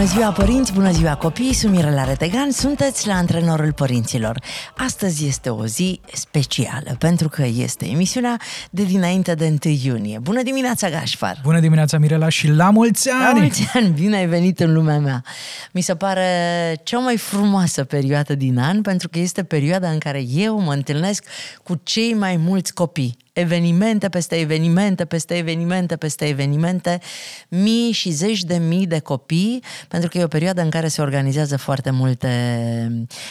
Bună ziua părinți, bună ziua copii, sunt Mirela Retegan, sunteți la Antrenorul Părinților. Astăzi este o zi specială, pentru că este emisiunea de dinainte de 1 iunie. Bună dimineața, Gașfar! Bună dimineața, Mirela, și la mulți ani! La mulți ani, bine ai venit în lumea mea! Mi se pare cea mai frumoasă perioadă din an, pentru că este perioada în care eu mă întâlnesc cu cei mai mulți copii evenimente peste evenimente, peste evenimente, peste evenimente, mii și zeci de mii de copii, pentru că e o perioadă în care se organizează foarte multe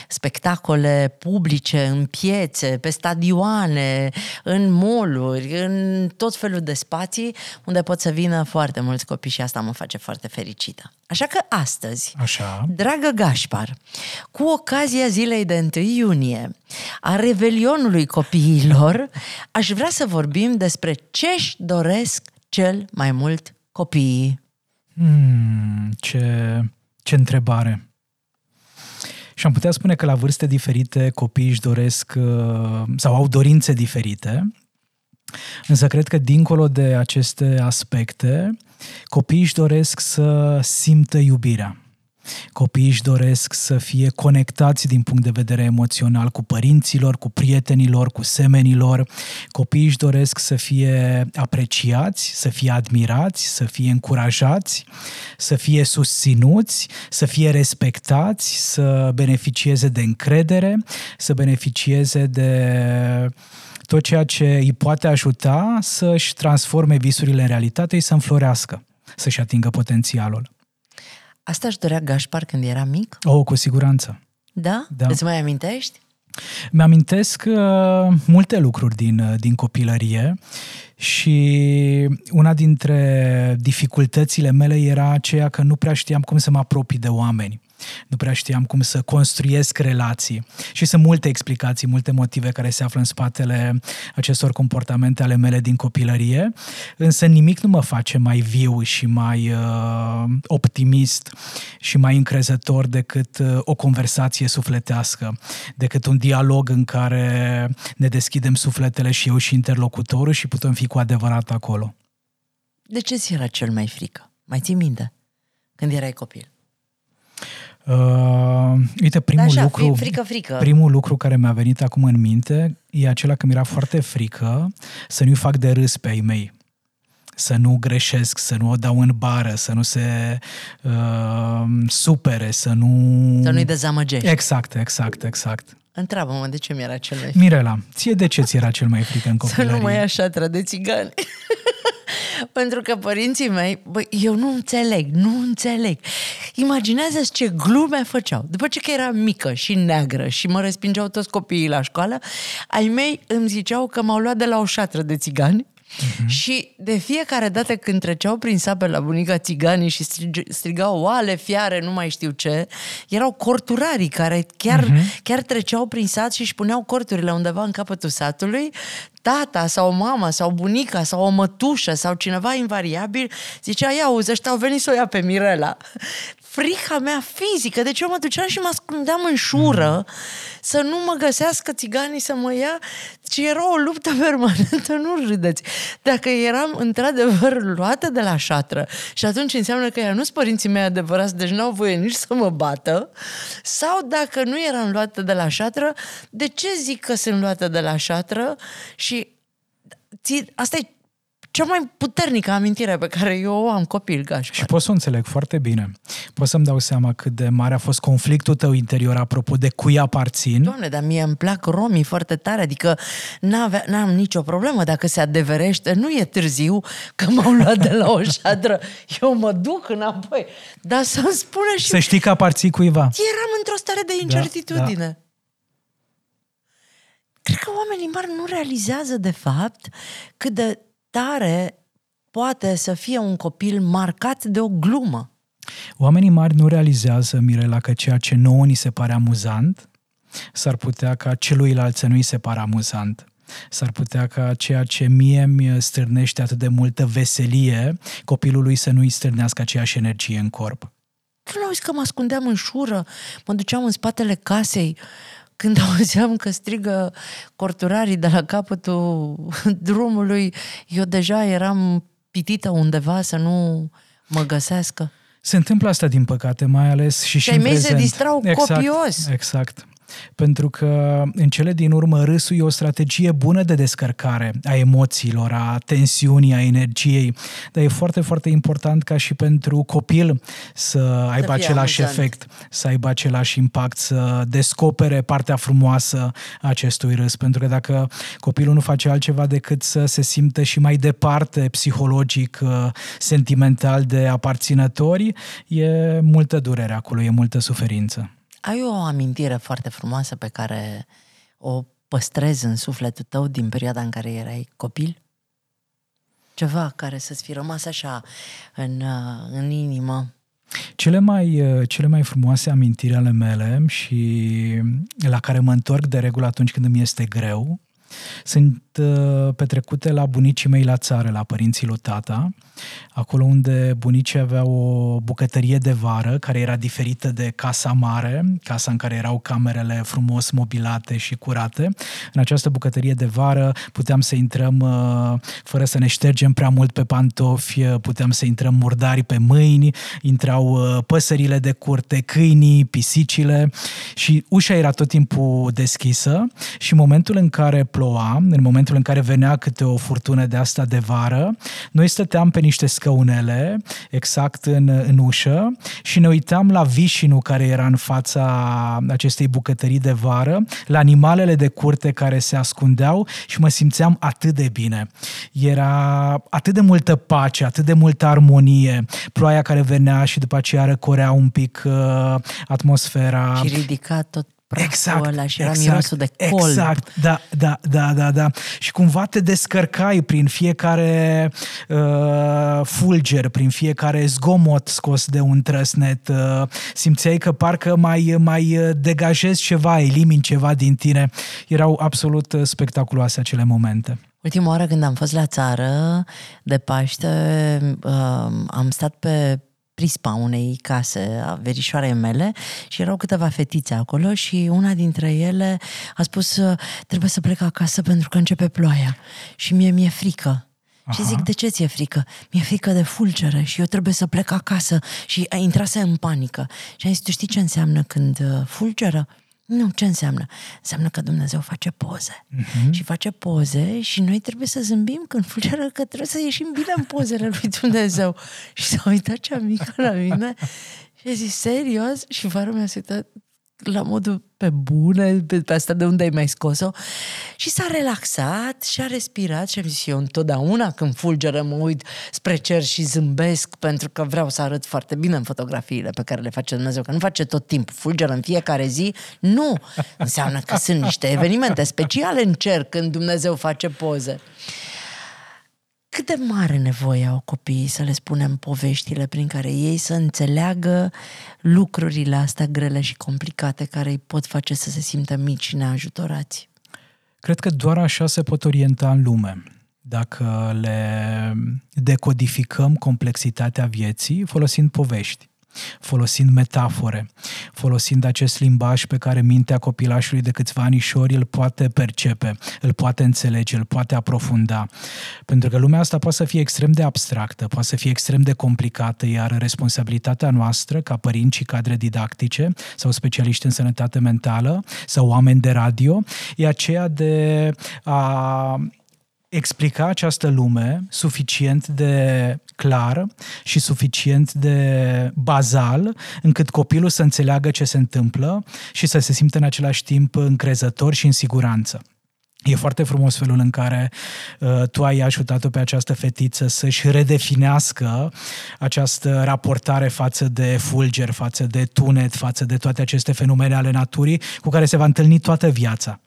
spectacole publice, în piețe, pe stadioane, în moluri, în tot felul de spații unde pot să vină foarte mulți copii și asta mă face foarte fericită. Așa că astăzi, Așa. dragă Gașpar, cu ocazia zilei de 1 iunie, a revelionului copiilor, aș vrea să vorbim despre ce își doresc cel mai mult copiii. Hmm, ce, ce întrebare! Și am putea spune că la vârste diferite copiii își doresc uh, sau au dorințe diferite, însă cred că dincolo de aceste aspecte, copiii își doresc să simtă iubirea. Copiii își doresc să fie conectați din punct de vedere emoțional cu părinților, cu prietenilor, cu semenilor. Copiii își doresc să fie apreciați, să fie admirați, să fie încurajați, să fie susținuți, să fie respectați, să beneficieze de încredere, să beneficieze de tot ceea ce îi poate ajuta să-și transforme visurile în realitate și să înflorească, să-și atingă potențialul. Asta își dorea Gașpar când era mic? Oh, cu siguranță. Da? Da. Îți mai amintești? Mi-amintesc uh, multe lucruri din, uh, din copilărie și una dintre dificultățile mele era aceea că nu prea știam cum să mă apropii de oameni. Nu prea știam cum să construiesc relații. Și sunt multe explicații, multe motive care se află în spatele acestor comportamente ale mele din copilărie, însă nimic nu mă face mai viu și mai uh, optimist și mai încrezător decât uh, o conversație sufletească, decât un dialog în care ne deschidem sufletele și eu și interlocutorul și putem fi cu adevărat acolo. De ce ți era cel mai frică? Mai ții minte? Când erai copil? Uh, uite, primul Da, așa, lucru, frică, frică. primul lucru care mi-a venit acum în minte e acela că mi-era foarte frică să nu-i fac de râs pe ai mei. Să nu greșesc, să nu o dau în bară, să nu se uh, supere, să nu... Să nu-i dezamăgești. Exact, exact, exact. Întreabă-mă de ce mi-era cel mai frică. Mirela, ție de ce ți era cel mai frică în Să copilărie? nu mai ia șatră de țigani. Pentru că părinții mei, băi, eu nu înțeleg, nu înțeleg. imaginează ce glume făceau. După ce că eram mică și neagră și mă respingeau toți copiii la școală, ai mei îmi ziceau că m-au luat de la o șatră de țigani Uh-huh. Și de fiecare dată când treceau prin sape la bunica țiganii și strig- strigau oale, fiare, nu mai știu ce, erau corturarii care chiar, uh-huh. chiar treceau prin sat și își puneau corturile undeva în capătul satului, tata sau mama sau bunica sau o mătușă sau cineva invariabil zicea, ia uzi, ăștia au venit să o ia pe Mirela. Frica mea fizică, deci eu mă duceam și mă ascundeam în șură să nu mă găsească țiganii să mă ia, ci era o luptă permanentă, nu râdeți. Dacă eram într-adevăr luată de la șatră și atunci înseamnă că ea nu sunt părinții mei adevărați, deci n-au voie nici să mă bată, sau dacă nu eram luată de la șatră, de ce zic că sunt luată de la șatră și ți, asta e cea mai puternică amintire pe care eu o am copil, Gașpar. Și pot să o înțeleg foarte bine. Pot să-mi dau seama cât de mare a fost conflictul tău interior apropo de cui aparțin. Doamne, dar mie îmi plac romii foarte tare, adică n-avea, n-am nicio problemă dacă se adeverește, nu e târziu că m-au luat de la o șadră, eu mă duc înapoi, dar să-mi spună și... Să știi că aparții cuiva. Eram într-o stare de incertitudine. Da, Cred că oamenii mari nu realizează, de fapt, cât de tare poate să fie un copil marcat de o glumă. Oamenii mari nu realizează, Mirela, că ceea ce nouă ni se pare amuzant, s-ar putea ca celuilalt să nu-i se pară amuzant. S-ar putea ca ceea ce mie mi stârnește atât de multă veselie, copilului să nu-i stârnească aceeași energie în corp. Tu nu auzi că mă ascundeam în șură, mă duceam în spatele casei, când auzeam că strigă corturarii de la capătul drumului, eu deja eram pitită undeva să nu mă găsească. Se întâmplă asta, din păcate, mai ales și și în mei prezent. se distrau exact, copios. Exact. Pentru că în cele din urmă râsul e o strategie bună de descărcare a emoțiilor, a tensiunii, a energiei, dar e foarte, foarte important ca și pentru copil să aibă să același amuzant. efect, să aibă același impact, să descopere partea frumoasă a acestui râs. Pentru că dacă copilul nu face altceva decât să se simtă și mai departe psihologic, sentimental de aparținători, e multă durere acolo, e multă suferință. Ai o amintire foarte frumoasă pe care o păstrezi în sufletul tău din perioada în care erai copil? Ceva care să-ți fi rămas așa în, uh, în inimă? Cele mai, uh, cele mai frumoase amintiri ale mele și la care mă întorc de regulă atunci când îmi este greu sunt uh, petrecute la bunicii mei la țară, la părinții lui tata, acolo unde bunicii aveau o bucătărie de vară care era diferită de casa mare, casa în care erau camerele frumos mobilate și curate. În această bucătărie de vară puteam să intrăm uh, fără să ne ștergem prea mult pe pantofi, uh, puteam să intrăm murdari pe mâini, intrau păsările de curte, câinii, pisicile și ușa era tot timpul deschisă și în momentul în care ploua, în momentul în care venea câte o furtună de asta de vară, noi stăteam pe niște scăunele, exact în, în ușă, și ne uitam la vișinul care era în fața acestei bucătării de vară, la animalele de curte care se ascundeau și mă simțeam atât de bine. Era atât de multă pace, atât de multă armonie, ploaia care venea și după aceea răcorea un pic uh, atmosfera. Și ridica tot exact, ăla și era exact, mirosul de col. Exact, da, da, da, da, da. Și cumva te descărcai prin fiecare uh, fulger, prin fiecare zgomot scos de un trăsnet. Uh, simțeai că parcă mai, mai degajezi ceva, elimini ceva din tine. Erau absolut spectaculoase acele momente. Ultima oară când am fost la țară de Paște, uh, am stat pe prispa unei case a verișoarei mele și erau câteva fetițe acolo și una dintre ele a spus trebuie să plec acasă pentru că începe ploaia și mie mi-e frică. Aha. Și zic, de ce ți-e frică? Mi-e frică de fulgere și eu trebuie să plec acasă. Și a intrase în panică. Și am zis, tu știi ce înseamnă când uh, fulgeră? Nu, ce înseamnă? Înseamnă că Dumnezeu face poze. Uh-huh. Și face poze și noi trebuie să zâmbim când fulgeră că trebuie să ieșim bine în pozele lui Dumnezeu. și s-a uitat cea mică la mine și a zis, serios? Și varul mi-a uitat la modul pe bune, pe, pe asta de unde ai mai scos-o? Și s-a relaxat și a respirat și am zis eu întotdeauna când fulgeră mă uit spre cer și zâmbesc pentru că vreau să arăt foarte bine în fotografiile pe care le face Dumnezeu, că nu face tot timpul, fulgeră în fiecare zi, nu, înseamnă că sunt niște evenimente speciale în cer când Dumnezeu face poze. Cât de mare nevoie au copiii să le spunem poveștile prin care ei să înțeleagă lucrurile astea grele și complicate care îi pot face să se simtă mici și neajutorați? Cred că doar așa se pot orienta în lume. Dacă le decodificăm complexitatea vieții folosind povești folosind metafore, folosind acest limbaj pe care mintea copilașului de câțiva anișori îl poate percepe, îl poate înțelege, îl poate aprofunda. Pentru că lumea asta poate să fie extrem de abstractă, poate să fie extrem de complicată, iar responsabilitatea noastră, ca părinți și cadre didactice sau specialiști în sănătate mentală sau oameni de radio, e aceea de a explica această lume suficient de clar și suficient de bazal încât copilul să înțeleagă ce se întâmplă și să se simtă în același timp încrezător și în siguranță. E foarte frumos felul în care uh, tu ai ajutat-o pe această fetiță să-și redefinească această raportare față de fulger, față de tunet, față de toate aceste fenomene ale naturii cu care se va întâlni toată viața.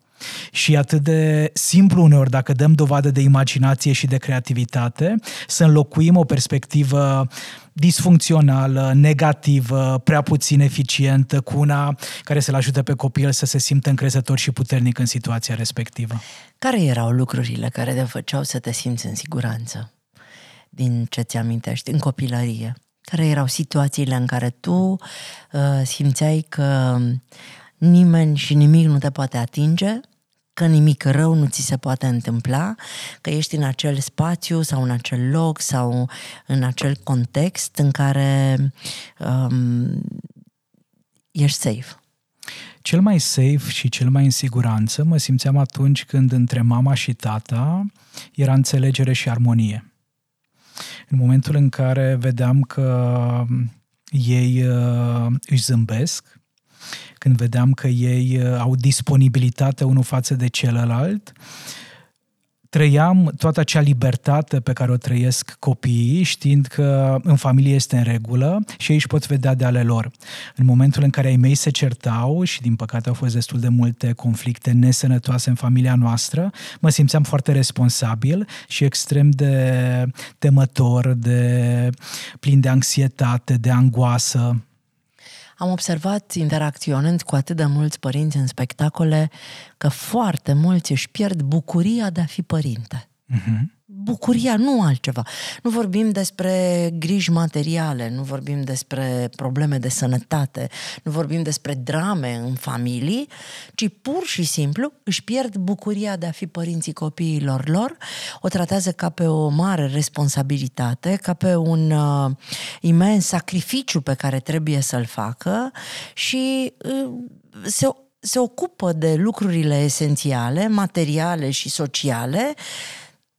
Și atât de simplu uneori, dacă dăm dovadă de imaginație și de creativitate, să înlocuim o perspectivă disfuncțională, negativă, prea puțin eficientă, cu una care să-l ajute pe copil să se simtă încrezător și puternic în situația respectivă. Care erau lucrurile care te făceau să te simți în siguranță? Din ce ți amintești, în copilărie? Care erau situațiile în care tu uh, simțeai că nimeni și nimic nu te poate atinge, că nimic rău nu ți se poate întâmpla, că ești în acel spațiu sau în acel loc sau în acel context în care um, ești safe. Cel mai safe și cel mai în siguranță mă simțeam atunci când între mama și tata era înțelegere și armonie. În momentul în care vedeam că ei uh, își zâmbesc, când vedeam că ei uh, au disponibilitate unul față de celălalt, trăiam toată acea libertate pe care o trăiesc copiii, știind că în familie este în regulă și ei își pot vedea de ale lor. În momentul în care ai mei se certau și din păcate au fost destul de multe conflicte nesănătoase în familia noastră, mă simțeam foarte responsabil și extrem de temător, de plin de anxietate, de angoasă. Am observat, interacționând cu atât de mulți părinți în spectacole, că foarte mulți își pierd bucuria de a fi părinte. Uh-huh bucuria, nu altceva. Nu vorbim despre griji materiale, nu vorbim despre probleme de sănătate, nu vorbim despre drame în familii, ci pur și simplu își pierd bucuria de a fi părinții copiilor lor, o tratează ca pe o mare responsabilitate, ca pe un uh, imens sacrificiu pe care trebuie să-l facă și uh, se se ocupă de lucrurile esențiale, materiale și sociale,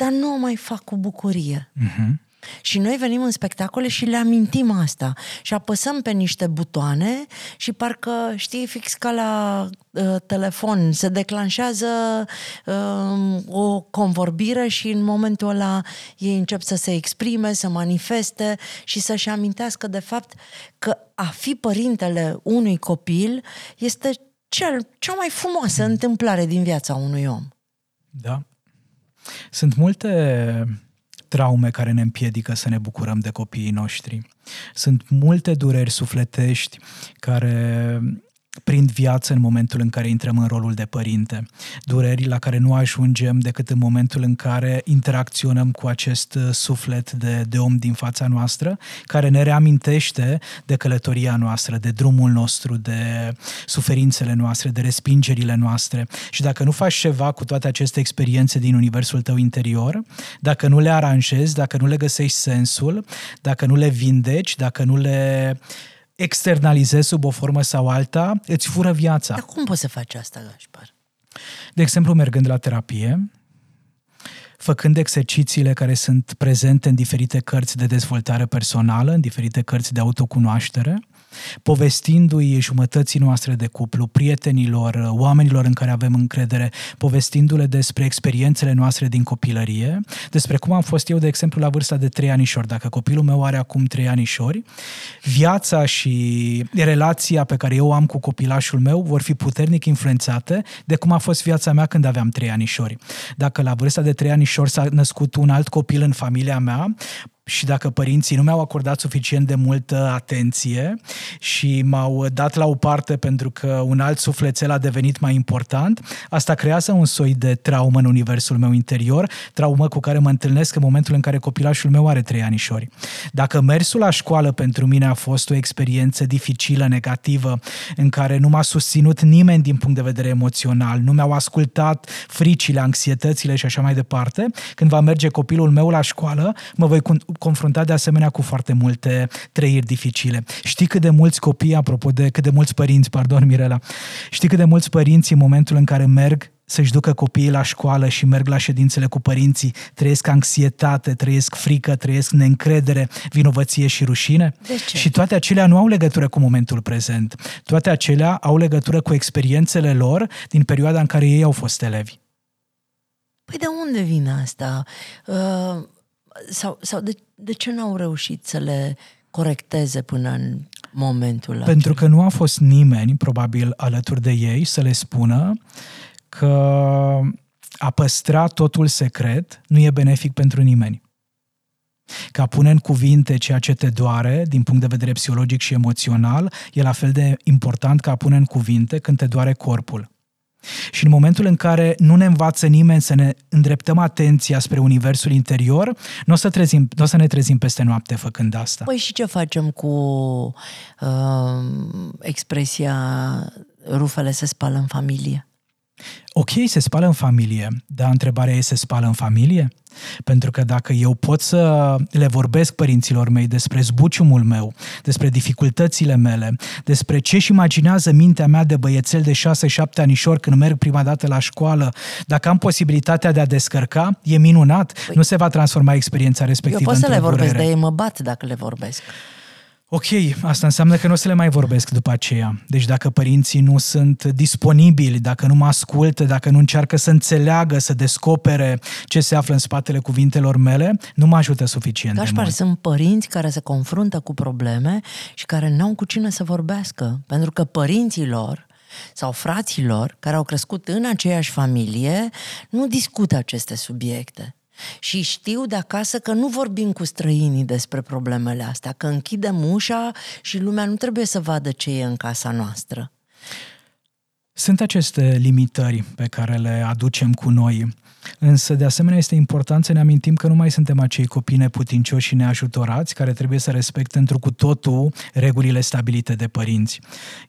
dar nu o mai fac cu bucurie. Uh-huh. Și noi venim în spectacole și le amintim asta și apăsăm pe niște butoane și parcă, știi, fix ca la uh, telefon, se declanșează uh, o convorbire și în momentul ăla ei încep să se exprime, să manifeste și să-și amintească de fapt că a fi părintele unui copil este cel, cea mai frumoasă întâmplare din viața unui om. Da, sunt multe traume care ne împiedică să ne bucurăm de copiii noștri. Sunt multe dureri sufletești care prind viață în momentul în care intrăm în rolul de părinte. Dureri la care nu ajungem decât în momentul în care interacționăm cu acest uh, suflet de, de om din fața noastră, care ne reamintește de călătoria noastră, de drumul nostru, de suferințele noastre, de respingerile noastre. Și dacă nu faci ceva cu toate aceste experiențe din universul tău interior, dacă nu le aranjezi, dacă nu le găsești sensul, dacă nu le vindeci, dacă nu le externalizezi sub o formă sau alta, îți fură viața. Dar cum poți să faci asta, Gașpar? De exemplu, mergând la terapie, făcând exercițiile care sunt prezente în diferite cărți de dezvoltare personală, în diferite cărți de autocunoaștere, povestindu-i jumătății noastre de cuplu, prietenilor, oamenilor în care avem încredere, povestindu-le despre experiențele noastre din copilărie, despre cum am fost eu, de exemplu, la vârsta de trei anișori. Dacă copilul meu are acum trei anișori, viața și relația pe care eu o am cu copilașul meu vor fi puternic influențate de cum a fost viața mea când aveam trei anișori. Dacă la vârsta de trei anișori s-a născut un alt copil în familia mea, și dacă părinții nu mi-au acordat suficient de multă atenție și m-au dat la o parte pentru că un alt sufletel a devenit mai important, asta creează un soi de traumă în universul meu interior, traumă cu care mă întâlnesc în momentul în care copilașul meu are trei anișori. Dacă mersul la școală pentru mine a fost o experiență dificilă, negativă, în care nu m-a susținut nimeni din punct de vedere emoțional, nu mi-au ascultat fricile, anxietățile și așa mai departe, când va merge copilul meu la școală, mă voi confruntat de asemenea cu foarte multe trăiri dificile. Știi cât de mulți copii, apropo de cât de mulți părinți, pardon Mirela, știi cât de mulți părinți în momentul în care merg să-și ducă copiii la școală și merg la ședințele cu părinții, trăiesc anxietate, trăiesc frică, trăiesc neîncredere, vinovăție și rușine. De ce? Și toate acelea nu au legătură cu momentul prezent. Toate acelea au legătură cu experiențele lor din perioada în care ei au fost elevi. Păi de unde vine asta? Uh, sau, sau de, de ce n-au reușit să le corecteze până în momentul Pentru acela? că nu a fost nimeni, probabil, alături de ei să le spună că a păstra totul secret nu e benefic pentru nimeni. Că a pune în cuvinte ceea ce te doare din punct de vedere psihologic și emoțional e la fel de important ca a pune în cuvinte când te doare corpul. Și în momentul în care nu ne învață nimeni să ne îndreptăm atenția spre universul interior, nu o să, trezim, o să ne trezim peste noapte făcând asta. Păi și ce facem cu uh, expresia rufele se spală în familie? Ok, se spală în familie, dar întrebarea e, se spală în familie? Pentru că dacă eu pot să le vorbesc părinților mei despre zbuciumul meu, despre dificultățile mele, despre ce își imaginează mintea mea de băiețel de 6-7 anișori când merg prima dată la școală, dacă am posibilitatea de a descărca, e minunat. Păi, nu se va transforma experiența respectivă Eu pot să le vorbesc, durere. dar ei mă bat dacă le vorbesc. Ok, asta înseamnă că nu o să le mai vorbesc după aceea. Deci dacă părinții nu sunt disponibili, dacă nu mă ascultă, dacă nu încearcă să înțeleagă, să descopere ce se află în spatele cuvintelor mele, nu mă ajută suficient Gașpar, de mult. sunt părinți care se confruntă cu probleme și care nu au cu cine să vorbească. Pentru că părinții lor sau fraților care au crescut în aceeași familie nu discută aceste subiecte. Și știu de acasă că nu vorbim cu străinii despre problemele astea, că închidem ușa și lumea nu trebuie să vadă ce e în casa noastră. Sunt aceste limitări pe care le aducem cu noi Însă, de asemenea, este important să ne amintim că nu mai suntem acei copii neputincioși și neajutorați care trebuie să respecte întru cu totul regulile stabilite de părinți.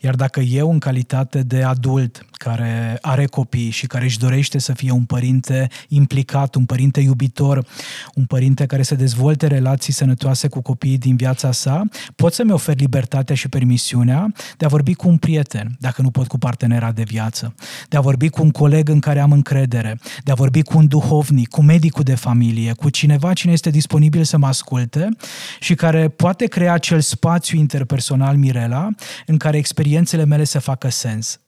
Iar dacă eu, în calitate de adult care are copii și care își dorește să fie un părinte implicat, un părinte iubitor, un părinte care să dezvolte relații sănătoase cu copiii din viața sa, pot să-mi ofer libertatea și permisiunea de a vorbi cu un prieten, dacă nu pot cu partenera de viață, de a vorbi cu un coleg în care am încredere, de a vorbi cu un duhovnic, cu medicul de familie, cu cineva cine este disponibil să mă asculte și care poate crea acel spațiu interpersonal Mirela în care experiențele mele să facă sens.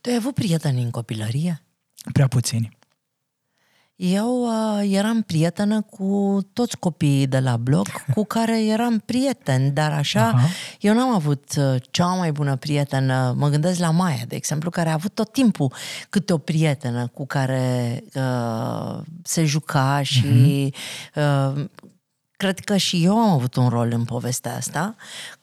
Tu ai avut prieteni în copilărie? Prea puțini. Eu uh, eram prietenă cu toți copiii de la bloc cu care eram prieten, dar așa, Aha. eu n-am avut uh, cea mai bună prietenă, mă gândesc la Maia, de exemplu, care a avut tot timpul câte o prietenă cu care uh, se juca și uh-huh. uh, cred că și eu am avut un rol în povestea asta,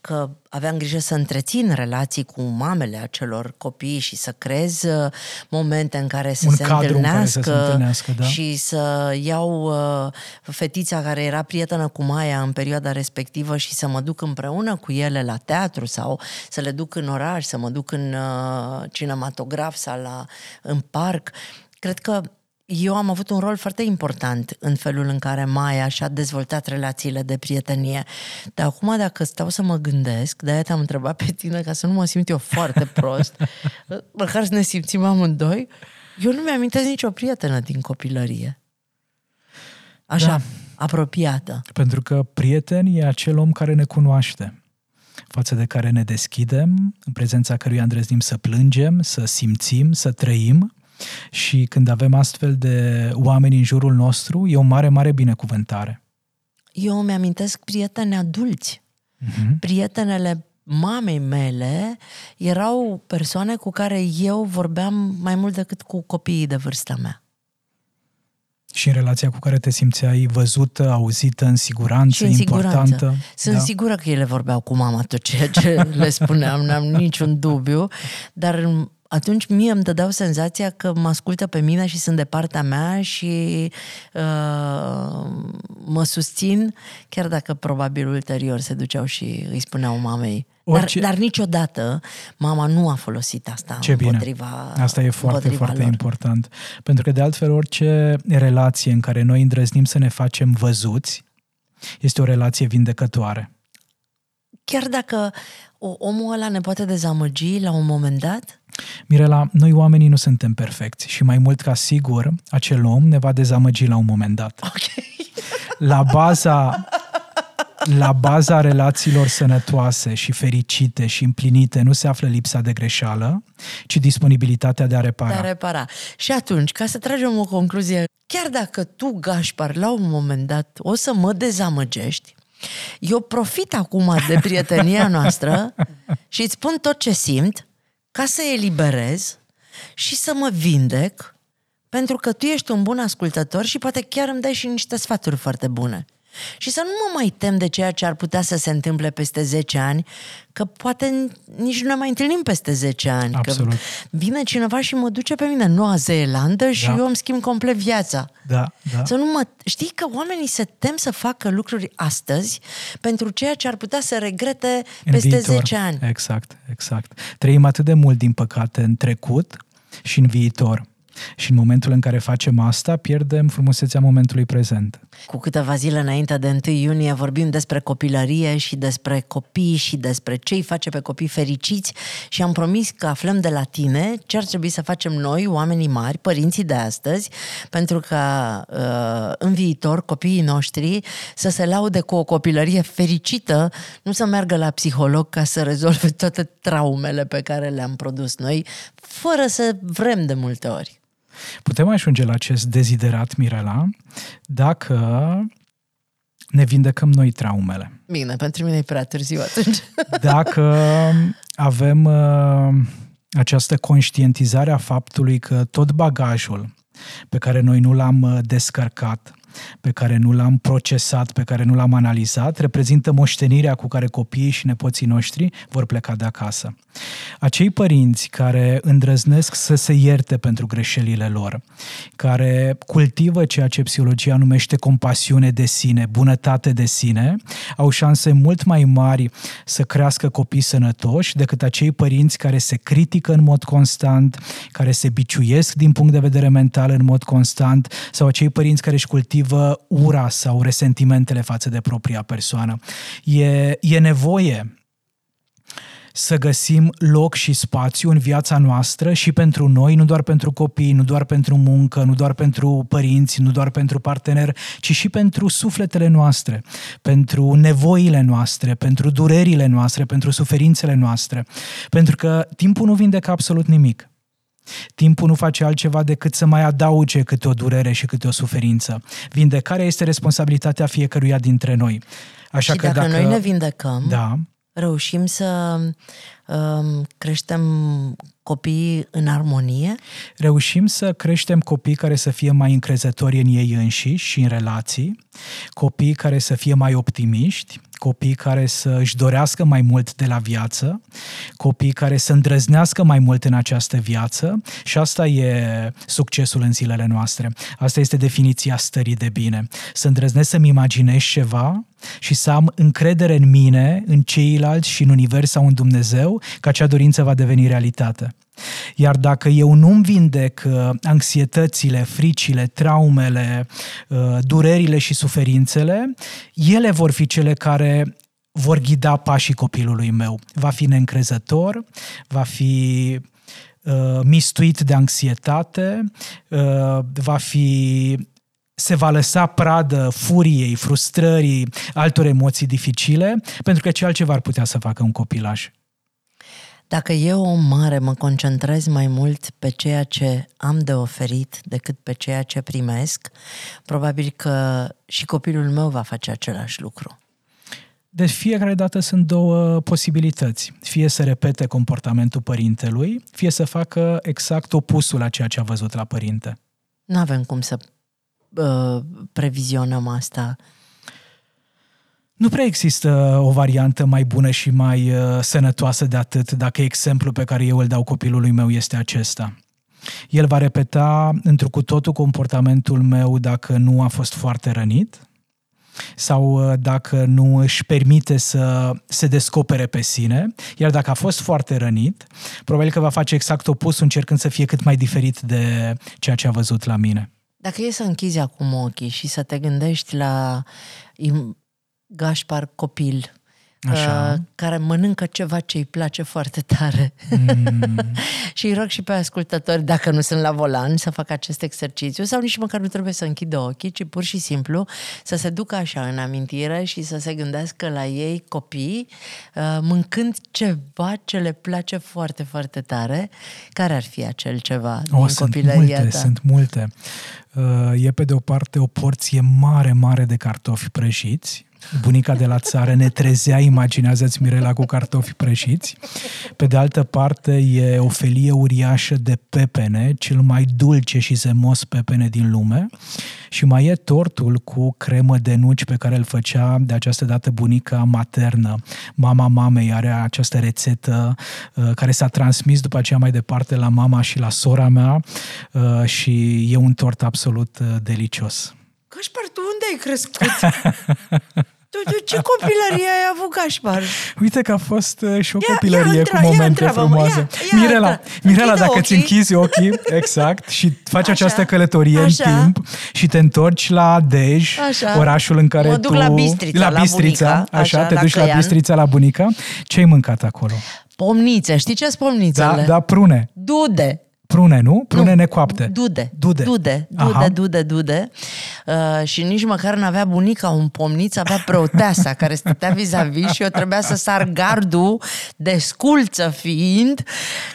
că aveam grijă să întrețin relații cu mamele acelor copii și să creez uh, momente în care să, un se, întâlnească să se întâlnească da? și să iau uh, fetița care era prietenă cu Maia în perioada respectivă și să mă duc împreună cu ele la teatru sau să le duc în oraș, să mă duc în uh, cinematograf sau la, în parc. Cred că eu am avut un rol foarte important în felul în care Maia și-a dezvoltat relațiile de prietenie. Dar acum, dacă stau să mă gândesc, de-aia te-am întrebat pe tine ca să nu mă simt eu foarte prost, măcar să ne simțim amândoi, eu nu mi-am nicio prietenă din copilărie. Așa, da. apropiată. Pentru că prieten e acel om care ne cunoaște față de care ne deschidem, în prezența căruia îndrăznim să plângem, să simțim, să trăim și când avem astfel de oameni în jurul nostru, e o mare, mare binecuvântare. Eu îmi amintesc prieteni adulți. Uh-huh. Prietenele mamei mele erau persoane cu care eu vorbeam mai mult decât cu copiii de vârsta mea. Și în relația cu care te simțeai văzută, auzită, în siguranță, și în importantă. Siguranță. Sunt da? sigură că ele vorbeau cu mama tot ceea ce le spuneam, n-am niciun dubiu, dar atunci mie îmi dădeau senzația că mă ascultă pe mine și sunt de partea mea și uh, mă susțin, chiar dacă probabil ulterior se duceau și îi spuneau mamei. Orice... Dar, dar niciodată mama nu a folosit asta Ce împotriva bine. Asta e foarte, foarte lor. important. Pentru că de altfel orice relație în care noi îndrăznim să ne facem văzuți este o relație vindecătoare. Chiar dacă omul ăla ne poate dezamăgi la un moment dat? Mirela, noi oamenii nu suntem perfecți și mai mult ca sigur, acel om ne va dezamăgi la un moment dat. Okay. La baza la baza relațiilor sănătoase și fericite și împlinite nu se află lipsa de greșeală, ci disponibilitatea de a repara. De a repara. Și atunci, ca să tragem o concluzie, chiar dacă tu, Gașpar, la un moment dat o să mă dezamăgești, eu profit acum de prietenia noastră și îți spun tot ce simt ca să eliberez și să mă vindec pentru că tu ești un bun ascultător și poate chiar îmi dai și niște sfaturi foarte bune. Și să nu mă mai tem de ceea ce ar putea să se întâmple peste 10 ani, că poate nici nu ne mai întâlnim peste 10 ani. Absolut. Că vine cineva și mă duce pe mine în Noua Zeelandă și Da. eu îmi schimb complet viața. Da, da. Să nu mă... Știi că oamenii se tem să facă lucruri astăzi pentru ceea ce ar putea să regrete În peste viitor. 10 ani. Exact, exact. Trăim atât de mult, din păcate, în trecut și în viitor. Și în momentul în care facem asta, pierdem frumusețea momentului prezent. Cu câteva zile înainte de 1 iunie vorbim despre copilărie și despre copii și despre ce îi face pe copii fericiți și am promis că aflăm de la tine ce ar trebui să facem noi, oamenii mari, părinții de astăzi, pentru ca uh, în viitor copiii noștri să se laude cu o copilărie fericită, nu să meargă la psiholog ca să rezolve toate traumele pe care le-am produs noi, fără să vrem de multe ori. Putem ajunge la acest deziderat, Mirela, dacă ne vindecăm noi traumele. Bine, pentru mine e prea târziu atunci. Dacă avem uh, această conștientizare a faptului că tot bagajul pe care noi nu l-am uh, descărcat, pe care nu l-am procesat, pe care nu l-am analizat, reprezintă moștenirea cu care copiii și nepoții noștri vor pleca de acasă. Acei părinți care îndrăznesc să se ierte pentru greșelile lor, care cultivă ceea ce psihologia numește compasiune de sine, bunătate de sine, au șanse mult mai mari să crească copii sănătoși decât acei părinți care se critică în mod constant, care se biciuiesc din punct de vedere mental în mod constant sau acei părinți care își cultivă ura sau resentimentele față de propria persoană. E, e nevoie să găsim loc și spațiu în viața noastră și pentru noi, nu doar pentru copii, nu doar pentru muncă, nu doar pentru părinți, nu doar pentru partener, ci și pentru sufletele noastre, pentru nevoile noastre, pentru durerile noastre, pentru suferințele noastre. Pentru că timpul nu vindecă absolut nimic. Timpul nu face altceva decât să mai adauge câte o durere și câte o suferință. Vindecarea este responsabilitatea fiecăruia dintre noi. Așa și că dacă, dacă noi ne vindecăm, Da, reușim să um, creștem copiii în armonie, reușim să creștem copii care să fie mai încrezători în ei înșiși și în relații, copii care să fie mai optimiști, copii care să își dorească mai mult de la viață, copii care să îndrăznească mai mult în această viață și asta e succesul în zilele noastre. Asta este definiția stării de bine. Să îndrăznesc să-mi imaginez ceva și să am încredere în mine, în ceilalți și în univers sau în Dumnezeu, că acea dorință va deveni realitate. Iar dacă eu nu-mi vindec uh, anxietățile, fricile, traumele, uh, durerile și suferințele, ele vor fi cele care vor ghida pașii copilului meu. Va fi neîncrezător, va fi uh, mistuit de anxietate, uh, va fi se va lăsa pradă furiei, frustrării, altor emoții dificile, pentru că ce altceva ar putea să facă un copilaj. Dacă eu, om mare, mă concentrez mai mult pe ceea ce am de oferit decât pe ceea ce primesc, probabil că și copilul meu va face același lucru. De fiecare dată sunt două posibilități. Fie să repete comportamentul părintelui, fie să facă exact opusul a ceea ce a văzut la părinte. Nu avem cum să uh, previzionăm asta. Nu prea există o variantă mai bună și mai uh, sănătoasă de atât dacă exemplul pe care eu îl dau copilului meu este acesta. El va repeta într cu totul comportamentul meu dacă nu a fost foarte rănit sau uh, dacă nu își permite să se descopere pe sine, iar dacă a fost foarte rănit, probabil că va face exact opusul încercând să fie cât mai diferit de ceea ce a văzut la mine. Dacă e să închizi acum ochii și să te gândești la im- Gașpar copil, Așa. uh, care mănâncă ceva ce îi place foarte tare. Mm, și îi rog și pe ascultători, dacă nu sunt la volan, să facă acest exercițiu sau nici măcar nu trebuie să închidă ochii, ci pur și simplu să se ducă așa în amintire și să se gândească la ei copii, uh, mâncând ceva ce le place foarte, foarte tare. Care ar fi acel ceva o, din sunt copilăria multe, ta? sunt multe. Uh, E pe de o parte o porție mare, mare de cartofi prăjiți, bunica de la țară ne trezea, imaginează-ți Mirela cu cartofi prăjiți. Pe de altă parte e o felie uriașă de pepene, cel mai dulce și zemos pepene din lume. Și mai e tortul cu cremă de nuci pe care îl făcea de această dată bunica maternă. Mama mamei are această rețetă uh, care s-a transmis după aceea mai departe la mama și la sora mea uh, și e un tort absolut uh, delicios. Gașpar, tu unde ai crescut? tu, tu ce copilărie ai avut, Gașpar? Uite că a fost uh, și o Ia- copilărie ia cu întra- ia momente întreabă-mă, frumoase. ia- ia Mirela, între- Mirela, închide dacă ți ochii. închizi ochii, exact, și faci Așa. această călătorie Așa. în timp și te întorci la Dej, Așa. orașul în care Mă duc tu... la Bistrița, la Bistrița, bunica, așa, așa, te la duci la Căian. Bistrița, la bunica. Ce ai mâncat acolo? Pomnițe, știi ce sunt pomnițele? Da, da, prune. Dude. Prune, nu? Prune Nu, necoapte. Dude. Dude. Dude, Aha. dude, dude, dude. Uh, și nici măcar n-avea bunica un pomniț, avea preoteasa care stătea vis-a-vis și eu trebuia să sar gardul de sculță fiind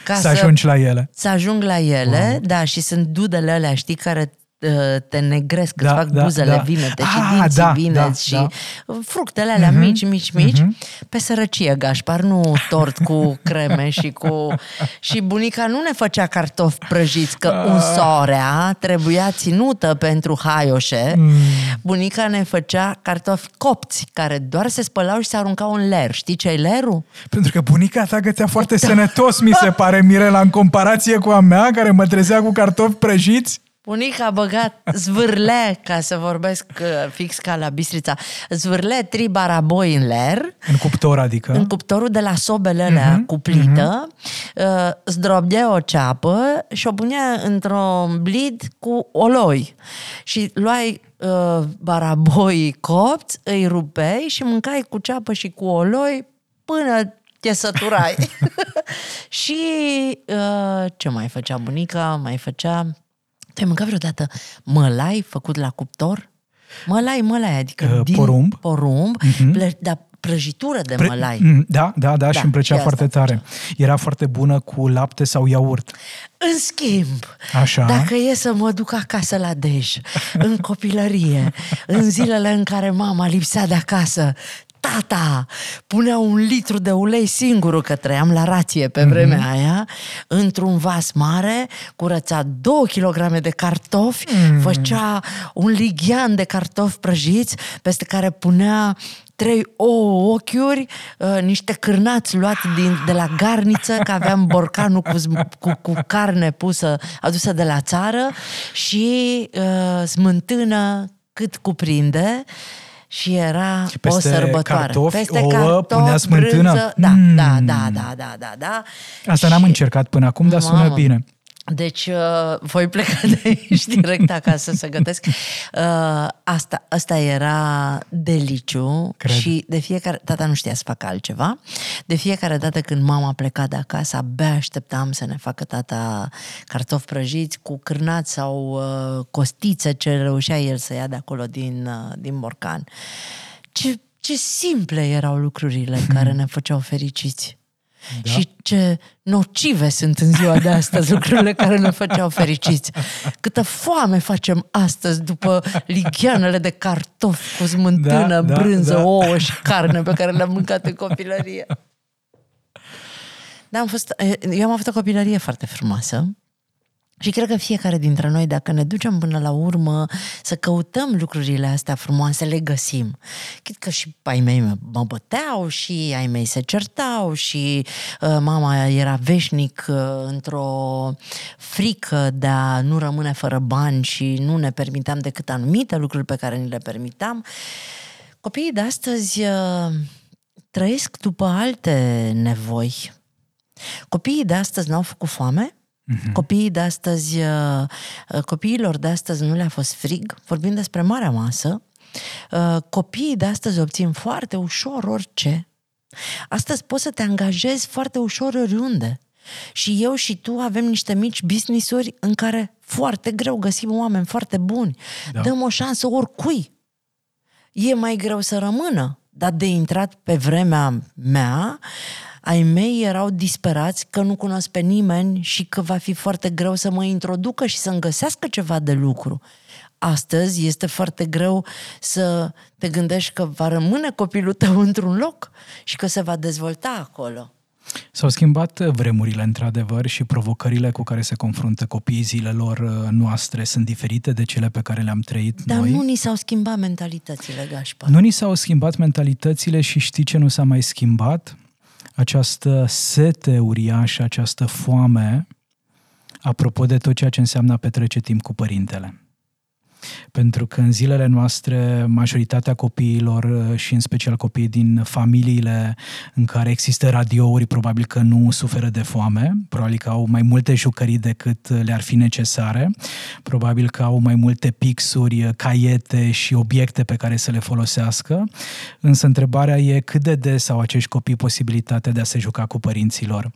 ca Să să, ajungi la ele. să ajung la ele, da, și sunt dudele alea, știi, care uh, te negresc, îți Da, fac da, buzele da. vinete și Ah, dinții da, vineți da, și fructele alea Mhm, mici, mici, mici, pe sărăcie, Gașpar, nu tort cu creme și cu... Și bunica nu ne făcea cartofi prăjiți, că Ah. unsoarea trebuia ținută pentru haioșe. Mm. Bunica ne făcea cartofi copți, care doar se spălau și se aruncau în ler. Știi ce e lerul? Pentru că bunica ta gătea foarte sănătos, mi se pare, Mirela, în comparație cu a mea, care mă trezea cu cartofi prăjiți. Bunica a băgat zvârle, ca să vorbesc uh, fix ca la Bistrița, zvârle tri baraboi în ler, În cuptor, adică. în cuptorul de la sobele alea Mhm, cu plită, uh, zdrobdea o ceapă și o punea într-un blid cu oloi. Și luai uh, baraboi copți, îi rupeai și mâncai cu ceapă și cu oloi până te săturai. și uh, ce mai făcea bunica? Mai făcea... Tu ai mâncat vreodată mălai făcut la cuptor? Mălai, mălai, adică Uh, din porumb. porumb, Mhm. plă- dar prăjitură de Pre- mălai. Mm, Da, da, da, și Da, îmi plăcea e foarte asta. tare. Era foarte bună cu lapte sau iaurt. În schimb, Așa. dacă e să mă duc acasă la Dej, în copilărie, în zilele în care mama lipsea de acasă, tata punea un litru de ulei singur, că trăiam la rație pe vremea Mhm. aia, într-un vas mare, curăța două kilograme de cartofi, Mm. făcea un lighean de cartofi prăjiți, peste care punea trei ouă ochiuri, uh, niște cârnați luați din, de la garniță, că aveam borcanul cu, zm- cu, cu carne pusă, adusă de la țară și uh, smântână cât cuprinde și era o Peste sărbătoare. cartofi, ouă, punea smântână? brânză, da, Mm. da, da, da, da, da, da. Asta n-am Și- încercat până acum, dar sună Mamă. bine. Deci uh, voi pleca de aici direct acasă să gătesc. Uh, asta, asta era deliciu Cred. și de fiecare... Tata nu știa să facă altceva. De fiecare dată când mama pleca de acasă, abia așteptam să ne facă tata cartofi prăjiți cu cârnați sau uh, costiță ce reușea el să ia de acolo din, uh, din borcan. Ce, ce simple erau lucrurile care ne făceau fericiți. Da. Și ce nocive sunt în ziua de astăzi lucrurile care ne făceau fericiți. Câtă foame facem astăzi după ligheanele de cartofi cu smântână, Da, da, brânză, da. ouă și carne pe care le-am mâncat în copilărie. Da, am fost, eu am avut o copilărie foarte frumoasă și cred că fiecare dintre noi, dacă ne ducem până la urmă să căutăm lucrurile astea frumoase, le găsim. Chit că și ai mei mă băteau și ai mei se certau și uh, mama era veșnic uh, într-o frică de a nu rămâne fără bani și nu ne permiteam decât anumite lucruri pe care ni le permitam. Copiii de astăzi uh, trăiesc după alte nevoi. Copiii de astăzi n-au făcut foame, Mhm. Copiii de astăzi, uh, uh, copiilor de astăzi nu le-a fost frig, vorbim despre marea masă. Uh, Copiii de astăzi obțin foarte ușor orice. Astăzi poți să te angajezi foarte ușor oriunde. Și eu și tu avem niște mici business-uri în care foarte greu găsim oameni foarte buni. Da. Dăm o șansă oricui. E mai greu să rămână, dar de intrat pe vremea mea, ai mei erau disperați că nu cunosc pe nimeni și că va fi foarte greu să mă introducă și să-mi găsească ceva de lucru. astăzi este foarte greu să te gândești că va rămâne copilul tău într-un loc și că se va dezvolta acolo. S-au schimbat vremurile, într-adevăr, și provocările cu care se confruntă copiii zilelor uh, noastre sunt diferite de cele pe care le-am trăit Dar noi. nu ni s-au schimbat mentalitățile, Gașpar. Nu ni s-au schimbat mentalitățile și știi ce nu s-a mai schimbat? Această sete uriașă, această foame, apropo de tot ceea ce înseamnă a petrece timp cu părintele. Pentru că în zilele noastre majoritatea copiilor uh, și în special copiii din familiile în care există radiouri probabil că nu suferă de foame, probabil că au mai multe jucării decât le-ar fi necesare, probabil că au mai multe pixuri, uh, caiete și obiecte pe care să le folosească, însă întrebarea e cât de des au acești copii posibilitatea de a se juca cu părinților,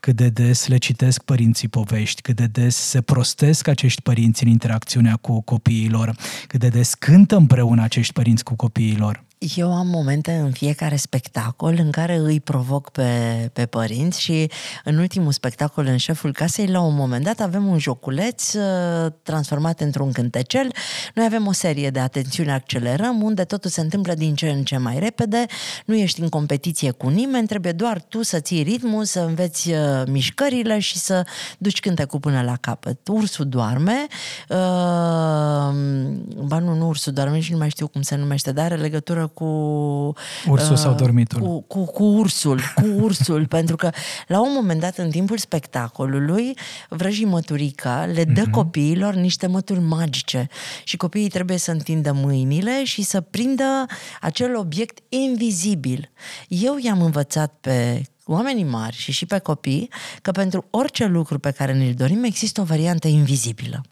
cât de des le citesc părinții povești, cât de des se prostesc acești părinți în interacțiunea cu copiii lor, cât de des cântă împreună acești părinți cu copiii lor. Eu am momente în fiecare spectacol în care îi provoc pe, pe părinți și în ultimul spectacol în șeful casei, la un moment dat avem un joculeț uh, transformat într-un cântecel. Noi avem o serie de atențiune accelerăm unde totul se întâmplă din ce în ce mai repede, nu ești în competiție cu nimeni, trebuie doar tu să ții ritmul, să înveți uh, mișcările și să duci cântecul până la capăt. Ursul doarme, uh, ba nu, nu ursul doarme și nu mai știu cum se numește, dar are legătură cu... Ursul uh, sau dormitul? Cu, cu, cu ursul, cu ursul, pentru că la un moment dat, în timpul spectacolului, vrăjii măturica le dă uh-huh. copiilor niște mături magice și copiii trebuie să întindă mâinile și să prindă acel obiect invizibil. Eu i-am învățat pe oamenii mari și și pe copii că pentru orice lucru pe care ne-l dorim există o variantă invizibilă.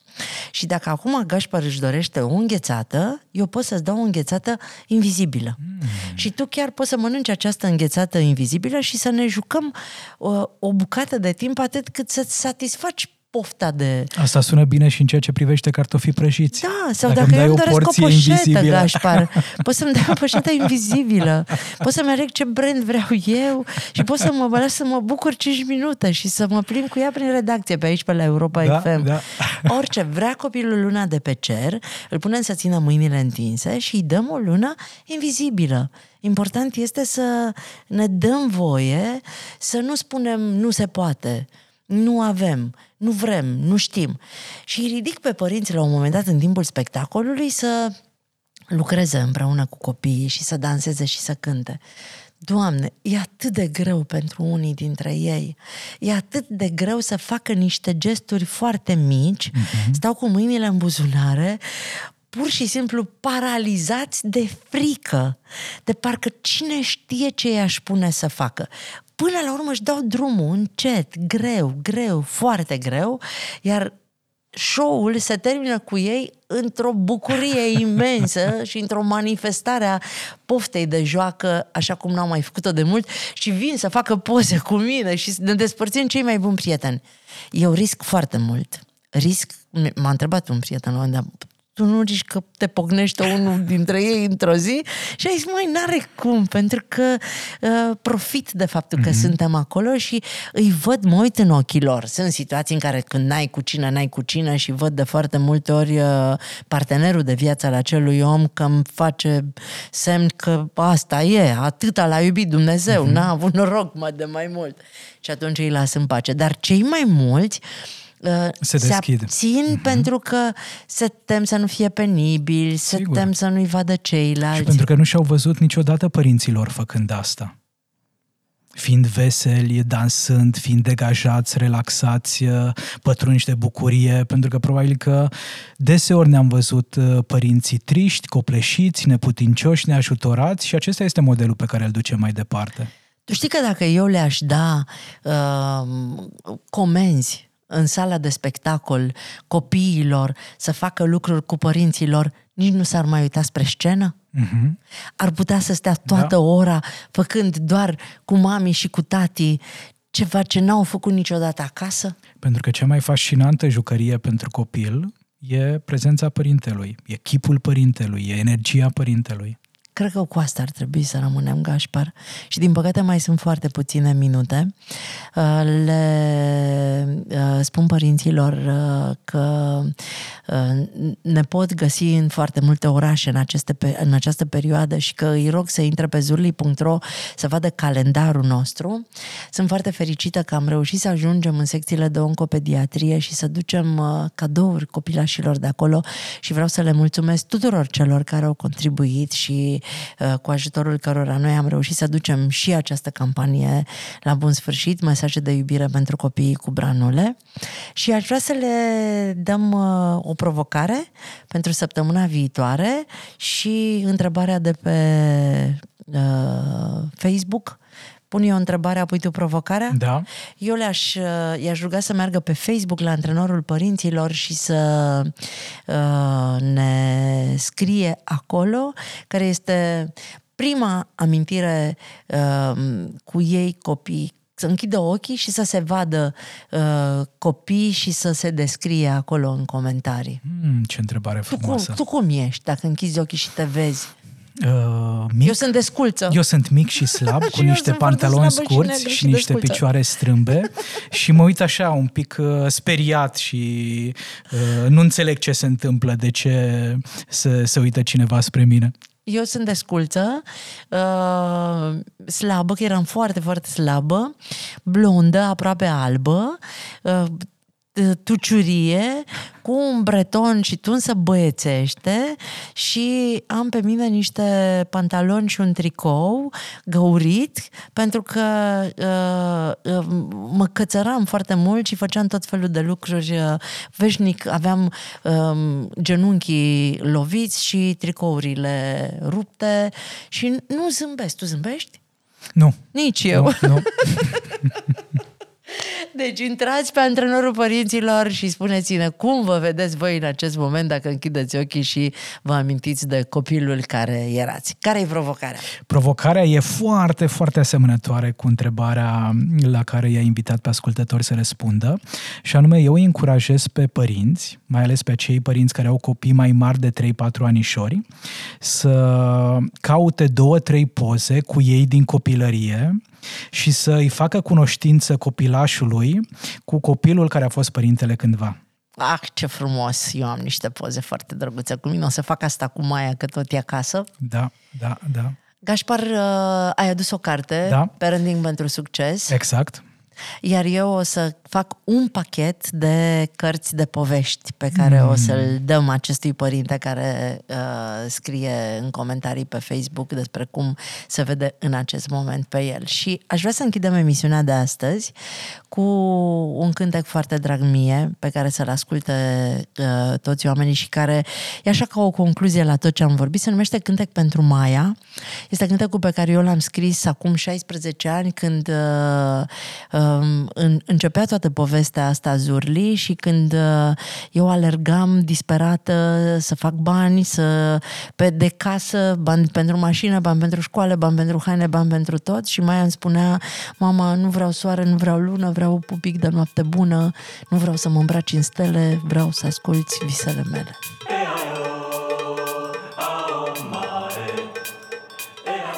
Și dacă acum Gașpar își dorește o înghețată, eu pot să-ți dau o înghețată invizibilă. Mm. Și tu chiar poți să mănânci această înghețată invizibilă și să ne jucăm o, o bucată de timp atât cât să-ți satisfaci pofta de... Asta sună bine și în ceea ce privește cartofii prăjiți. Da, sau dacă, dacă eu îmi doresc o poșetă, invizibilă. Gașpar, poți să-mi dai o poșetă invizibilă, poți să-mi aleg ce brand vreau eu și poți să mă las să mă bucur 5 minute și să mă plimb cu ea prin redacție pe aici, pe la Europa da, FM. Da. Orice, vrea copilul luna de pe cer, îl punem să țină mâinile întinse și îi dăm o lună invizibilă. Important este să ne dăm voie să nu spunem nu se poate, nu avem, nu vrem, nu știm. Și îi ridic pe părinți la un moment dat în timpul spectacolului să lucreze împreună cu copiii și să danseze și să cânte. Doamne, e atât de greu pentru unii dintre ei. E atât de greu să facă niște gesturi foarte mici, uh-huh. stau cu mâinile în buzunare, pur și simplu paralizați de frică, de parcă cine știe ce i-aș pune să facă până la urmă își dau drumul încet, greu, greu, foarte greu, iar show-ul se termină cu ei într-o bucurie imensă și într-o manifestare a poftei de joacă, așa cum n-au mai făcut-o de mult, și vin să facă poze cu mine și ne despărțim cei mai buni prieteni. Eu risc foarte mult. Risc, m-a întrebat un prieten la un dat, tu nu zici că te pocnește unul dintre ei într-o zi și ai zis, mai n-are cum, pentru că uh, profit de faptul că mm-hmm. suntem acolo și îi văd, mă uit în ochii lor. Sunt situații în care când n-ai cu cine, n-ai cu cine și văd de foarte multe ori uh, partenerul de viață al acelui om că îmi face semn că asta e, atâta l-a iubit Dumnezeu, mm-hmm. n-a avut noroc mă de mai mult. Și atunci îi las în pace. Dar cei mai mulți Uh, se, se deschid. abțin mm-hmm. pentru că se tem să nu fie penibil, se Sigur. tem să nu-i vadă ceilalți. Și pentru că nu și-au văzut niciodată părinților făcând asta. Fiind veseli, dansând, fiind degajați, relaxați, uh, pătrunși de bucurie, pentru că probabil că deseori ne-am văzut uh, părinții triști, copleșiți, neputincioși, neajutorați și acesta este modelul pe care îl ducem mai departe. Tu știi că dacă eu le-aș da uh, comenzi în sala de spectacol copiilor să facă lucruri cu părinților, nici nu s-ar mai uita spre scenă? Uh-huh. Ar putea să stea toată da. ora făcând doar cu mami și cu tati ceva ce n-au făcut niciodată acasă? Pentru că cea mai fascinantă jucărie pentru copil e prezența părintelui, e chipul părintelui, e energia părintelui. Cred că cu asta ar trebui să rămânem, Gașpar. Și din păcate mai sunt foarte puține minute. Uh, le uh, spun părinților uh, că uh, ne pot găsi în foarte multe orașe în, aceste, în această perioadă și că îi rog să intre pe zurli.ro să vadă calendarul nostru. Sunt foarte fericită că am reușit să ajungem în secțiile de oncopediatrie și să ducem uh, cadouri copilașilor de acolo și vreau să le mulțumesc tuturor celor care au contribuit și uh, cu ajutorul cărora noi am reușit să ducem și această campanie la bun sfârșit, mesaje de iubire pentru copiii cu branule. Și aș vrea să le dăm uh, o provocare pentru săptămâna viitoare și întrebarea de pe uh, Facebook pun eu o întrebare, apoi tu provocarea? Da. Eu le-aș, uh, i-aș ruga să meargă pe Facebook la antrenorul părinților și să uh, ne scrie acolo care este prima amintire uh, cu ei copii să închidă ochii și să se vadă uh, copii și să se descrie acolo în comentarii. Mm, ce întrebare frumoasă. Tu cum, tu cum ești dacă închizi ochii și te vezi? Uh, mic. Eu sunt desculță. Eu sunt mic și slab, cu niște pantaloni scurți și, și niște desculță. picioare strâmbe și mă uit așa un pic uh, speriat și uh, nu înțeleg ce se întâmplă, de ce se, se uită cineva spre mine. Eu sunt desculță, uh, slabă, că eram foarte, foarte slabă, blondă, aproape albă, uh, tuciurie, cu un breton și tunsă băiețește și am pe mine niște pantaloni și un tricou găurit pentru că uh, uh, mă cățăram foarte mult și făceam tot felul de lucruri uh, veșnic. Aveam uh, genunchii loviți și tricourile rupte și nu zâmbesc. Tu zâmbești? Nu. Nici eu. Nu, nu. Deci intrați pe antrenorul părinților și spuneți-ne cum vă vedeți voi în acest moment dacă închideți ochii și vă amintiți de copilul care erați. Care e provocarea? Provocarea e foarte, foarte asemănătoare cu întrebarea la care i-a invitat pe ascultători să răspundă și anume eu îi încurajez pe părinți, mai ales pe cei părinți care au copii mai mari de 3-4 anișori, să caute două, trei poze cu ei din copilărie și să îi facă cunoștință copilașului cu copilul care a fost părintele cândva. Ah, ce frumos! Eu am niște poze foarte drăguțe cu mine. O să fac asta cu Maia, că tot e acasă. Da, da, da. Gașpar, uh, ai adus o carte, da. Parenting pentru succes. Exact. Iar eu o să fac un pachet de cărți de povești pe care mm. o să-l dăm acestui părinte care uh, scrie în comentarii pe Facebook despre cum se vede în acest moment pe el. Și aș vrea să închidem emisiunea de astăzi cu un cântec foarte drag mie, pe care să-l asculte uh, toți oamenii și care e așa ca o concluzie la tot ce am vorbit. Se numește Cântec pentru Maia. Este cântecul pe care eu l-am scris acum 16 ani când uh, uh, în, începea toată povestea asta Zurli și când uh, eu alergam disperată să fac bani, să pe de casă, bani pentru mașină, bani pentru școală, bani pentru haine, bani pentru tot și Maia îmi spunea, mama, nu vreau soare, nu vreau lună, vreau pupic de noapte bună, nu vreau să mă îmbraci în stele, vreau să asculți visele mele.